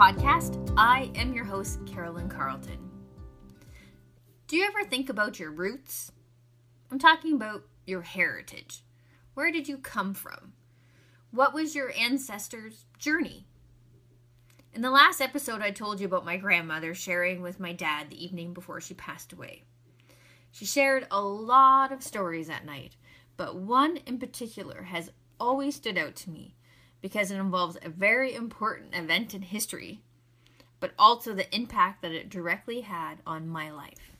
Podcast. I am your host, Carolyn Carleton. Do you ever think about your roots? I'm talking about your heritage. Where did you come from? What was your ancestors' journey? In the last episode, I told you about my grandmother sharing with my dad the evening before she passed away. She shared a lot of stories that night, but one in particular has always stood out to me because it involves a very important event in history, but also the impact that it directly had on my life.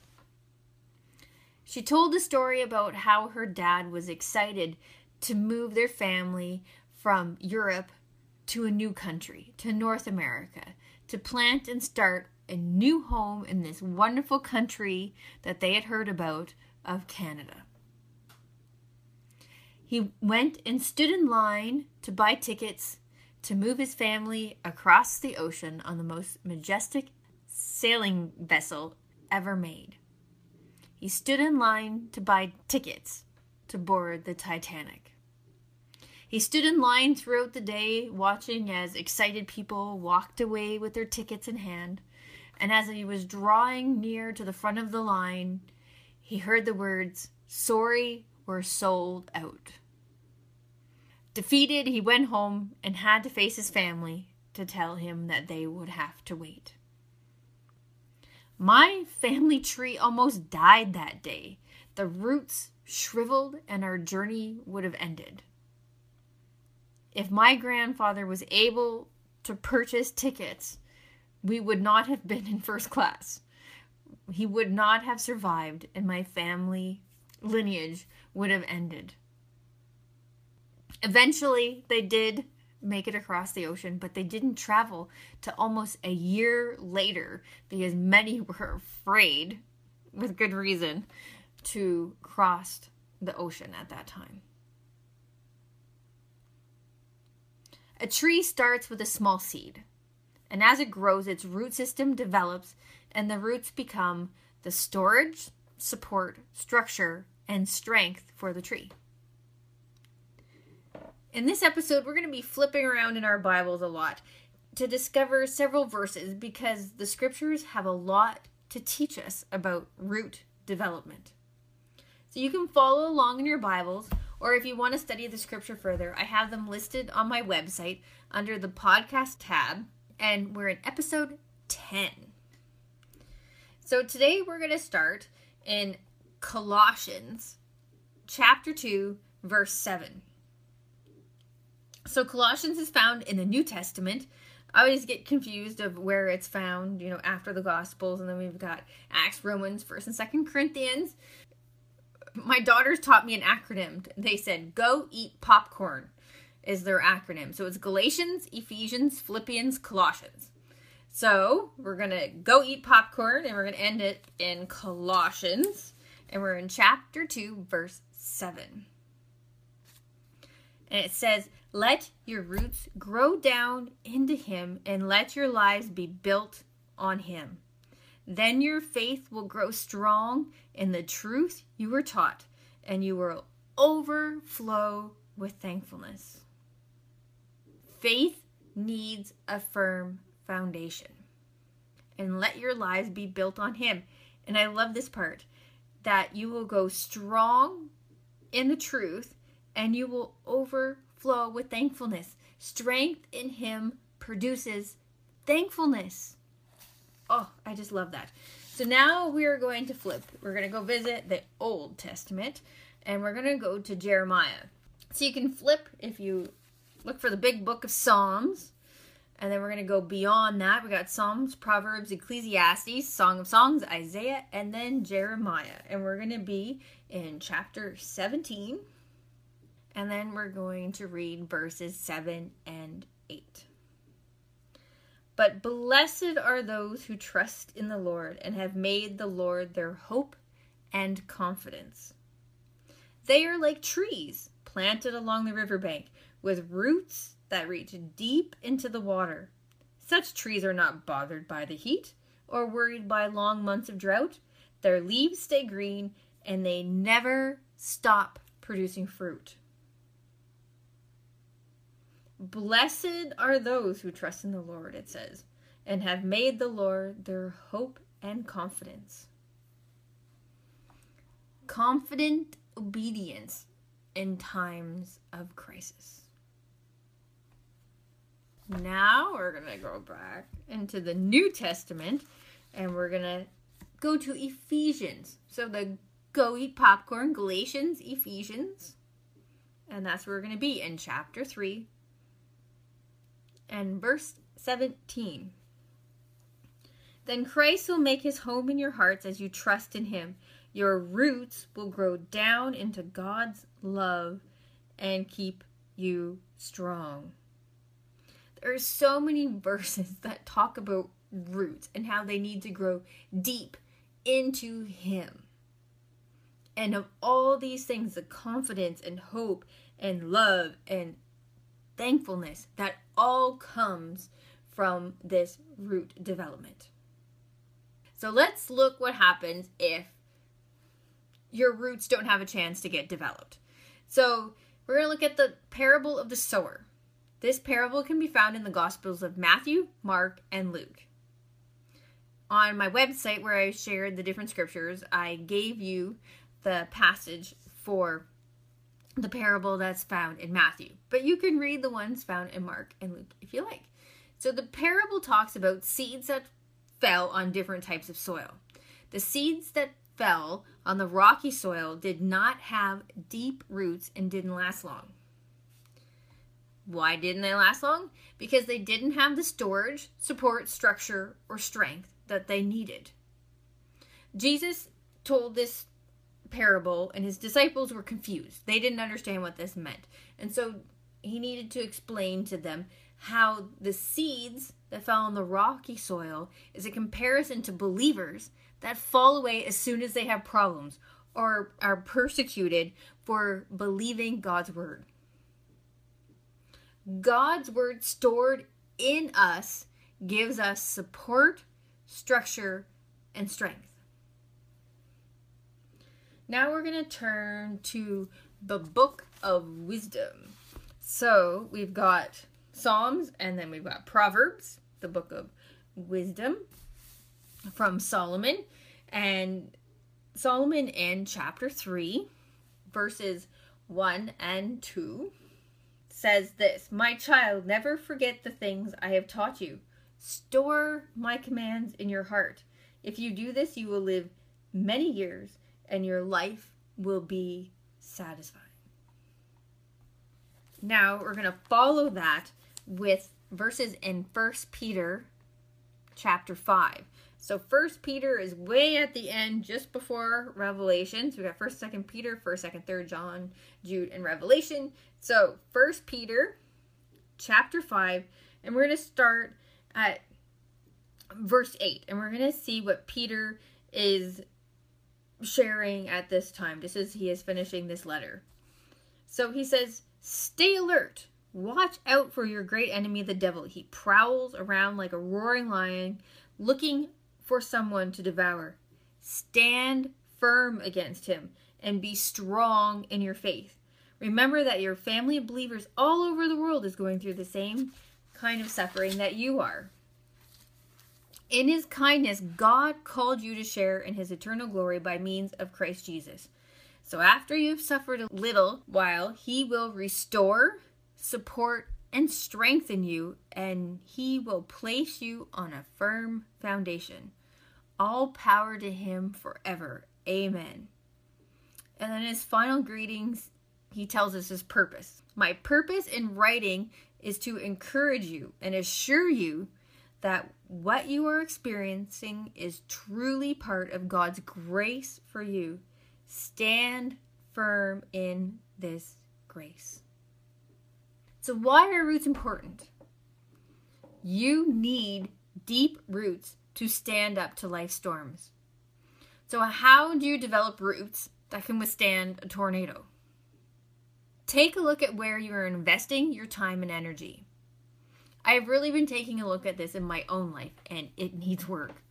She told a story about how her dad was excited to move their family from Europe to a new country, to North America, to plant and start a new home in this wonderful country that they had heard about of Canada. He went and stood in line to buy tickets to move his family across the ocean on the most majestic sailing vessel ever made. He stood in line to buy tickets to board the Titanic. He stood in line throughout the day, watching as excited people walked away with their tickets in hand. And as he was drawing near to the front of the line, he heard the words, Sorry, we're sold out. Defeated, he went home and had to face his family to tell him that they would have to wait. My family tree almost died that day. The roots shriveled and our journey would have ended. If my grandfather was able to purchase tickets, we would not have been in first class. He would not have survived, and my family lineage would have ended. Eventually, they did make it across the ocean, but they didn't travel to almost a year later because many were afraid, with good reason, to cross the ocean at that time. A tree starts with a small seed, and as it grows, its root system develops, and the roots become the storage, support, structure, and strength for the tree. In this episode, we're going to be flipping around in our Bibles a lot to discover several verses because the scriptures have a lot to teach us about root development. So you can follow along in your Bibles, or if you want to study the scripture further, I have them listed on my website under the podcast tab, and we're in episode 10. So today we're going to start in Colossians chapter 2, verse 7. So Colossians is found in the New Testament. I always get confused of where it's found, you know, after the Gospels, and then we've got Acts, Romans, First and Second Corinthians. My daughters taught me an acronym. They said, "Go eat popcorn," is their acronym. So it's Galatians, Ephesians, Philippians, Colossians. So we're gonna go eat popcorn, and we're gonna end it in Colossians, and we're in chapter two, verse seven. And it says, Let your roots grow down into Him and let your lives be built on Him. Then your faith will grow strong in the truth you were taught, and you will overflow with thankfulness. Faith needs a firm foundation. And let your lives be built on Him. And I love this part that you will go strong in the truth and you will overflow with thankfulness. Strength in Him produces thankfulness. Oh, I just love that. So now we are going to flip. We're going to go visit the Old Testament and we're going to go to Jeremiah. So you can flip if you look for the big book of Psalms. And then we're going to go beyond that. We got Psalms, Proverbs, Ecclesiastes, Song of Songs, Isaiah, and then Jeremiah. And we're going to be in chapter 17 and then we're going to read verses 7 and 8. But blessed are those who trust in the Lord and have made the Lord their hope and confidence. They are like trees planted along the riverbank with roots that reach deep into the water. Such trees are not bothered by the heat or worried by long months of drought. Their leaves stay green and they never stop producing fruit. Blessed are those who trust in the Lord, it says, and have made the Lord their hope and confidence. Confident obedience in times of crisis. Now we're going to go back into the New Testament and we're going to go to Ephesians. So the Go Eat Popcorn, Galatians, Ephesians. And that's where we're going to be in chapter 3 and verse 17. Then Christ will make his home in your hearts as you trust in him. Your roots will grow down into God's love and keep you strong. There are so many verses that talk about roots and how they need to grow deep into him. And of all these things, the confidence and hope and love and thankfulness that all comes from this root development. So let's look what happens if your roots don't have a chance to get developed. So we're going to look at the parable of the sower. This parable can be found in the Gospels of Matthew, Mark, and Luke. On my website, where I shared the different scriptures, I gave you the passage for the parable that's found in Matthew. But you can read the ones found in Mark and Luke if you like. So the parable talks about seeds that fell on different types of soil. The seeds that fell on the rocky soil did not have deep roots and didn't last long. Why didn't they last long? Because they didn't have the storage, support, structure, or strength that they needed. Jesus told this parable and his disciples were confused. They didn't understand what this meant. And so he needed to explain to them how the seeds that fell on the rocky soil is a comparison to believers that fall away as soon as they have problems or are persecuted for believing God's word. God's word stored in us gives us support, structure, and strength. Now we're going to turn to the book of wisdom. So we've got Psalms and then we've got Proverbs, the book of wisdom from Solomon. And Solomon in chapter 3, verses 1 and 2 says this My child, never forget the things I have taught you. Store my commands in your heart. If you do this, you will live many years and your life will be satisfying. Now we're going to follow that with verses in First Peter chapter 5. So First Peter is way at the end, just before Revelation. So we got First, Second Peter, First, Second, Third John, Jude, and Revelation. So First Peter, chapter five, and we're gonna start at verse eight, and we're gonna see what Peter is sharing at this time, just as he is finishing this letter. So he says, Stay alert. Watch out for your great enemy, the devil. He prowls around like a roaring lion, looking for someone to devour. Stand firm against him and be strong in your faith. Remember that your family of believers all over the world is going through the same kind of suffering that you are. In his kindness, God called you to share in his eternal glory by means of Christ Jesus. So after you've suffered a little while, he will restore, support, and strengthen you, and he will place you on a firm foundation. All power to him forever. Amen. And then his final greetings, he tells us his purpose. My purpose in writing is to encourage you and assure you that what you are experiencing is truly part of God's grace for you. Stand firm in this grace. So, why are roots important? You need deep roots to stand up to life storms. So, how do you develop roots that can withstand a tornado? Take a look at where you are investing your time and energy. I've really been taking a look at this in my own life, and it needs work.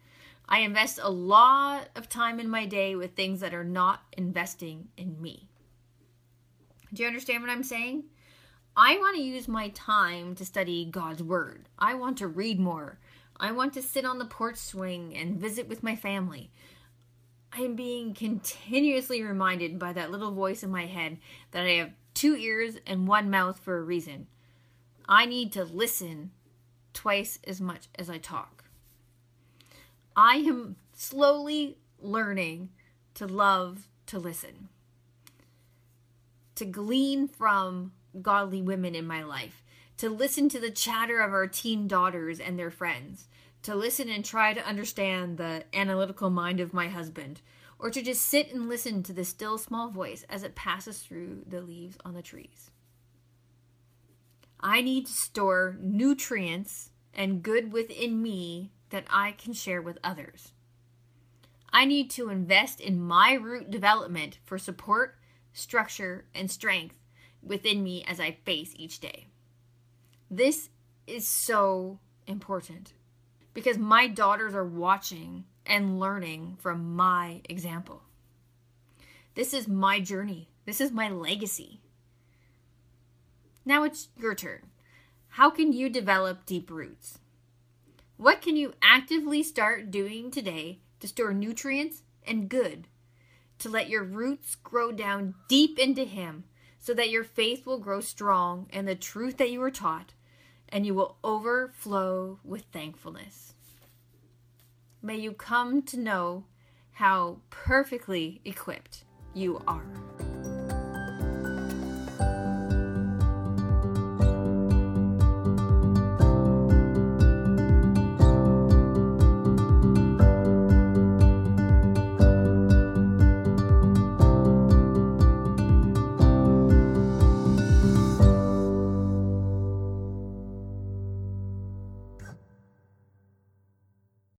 I invest a lot of time in my day with things that are not investing in me. Do you understand what I'm saying? I want to use my time to study God's Word. I want to read more. I want to sit on the porch swing and visit with my family. I am being continuously reminded by that little voice in my head that I have two ears and one mouth for a reason. I need to listen twice as much as I talk. I am slowly learning to love to listen, to glean from godly women in my life, to listen to the chatter of our teen daughters and their friends, to listen and try to understand the analytical mind of my husband, or to just sit and listen to the still small voice as it passes through the leaves on the trees. I need to store nutrients and good within me that I can share with others. I need to invest in my root development for support, structure, and strength within me as I face each day. This is so important because my daughters are watching and learning from my example. This is my journey, this is my legacy. Now it's your turn. How can you develop deep roots? What can you actively start doing today to store nutrients and good to let your roots grow down deep into Him so that your faith will grow strong and the truth that you were taught and you will overflow with thankfulness. May you come to know how perfectly equipped you are.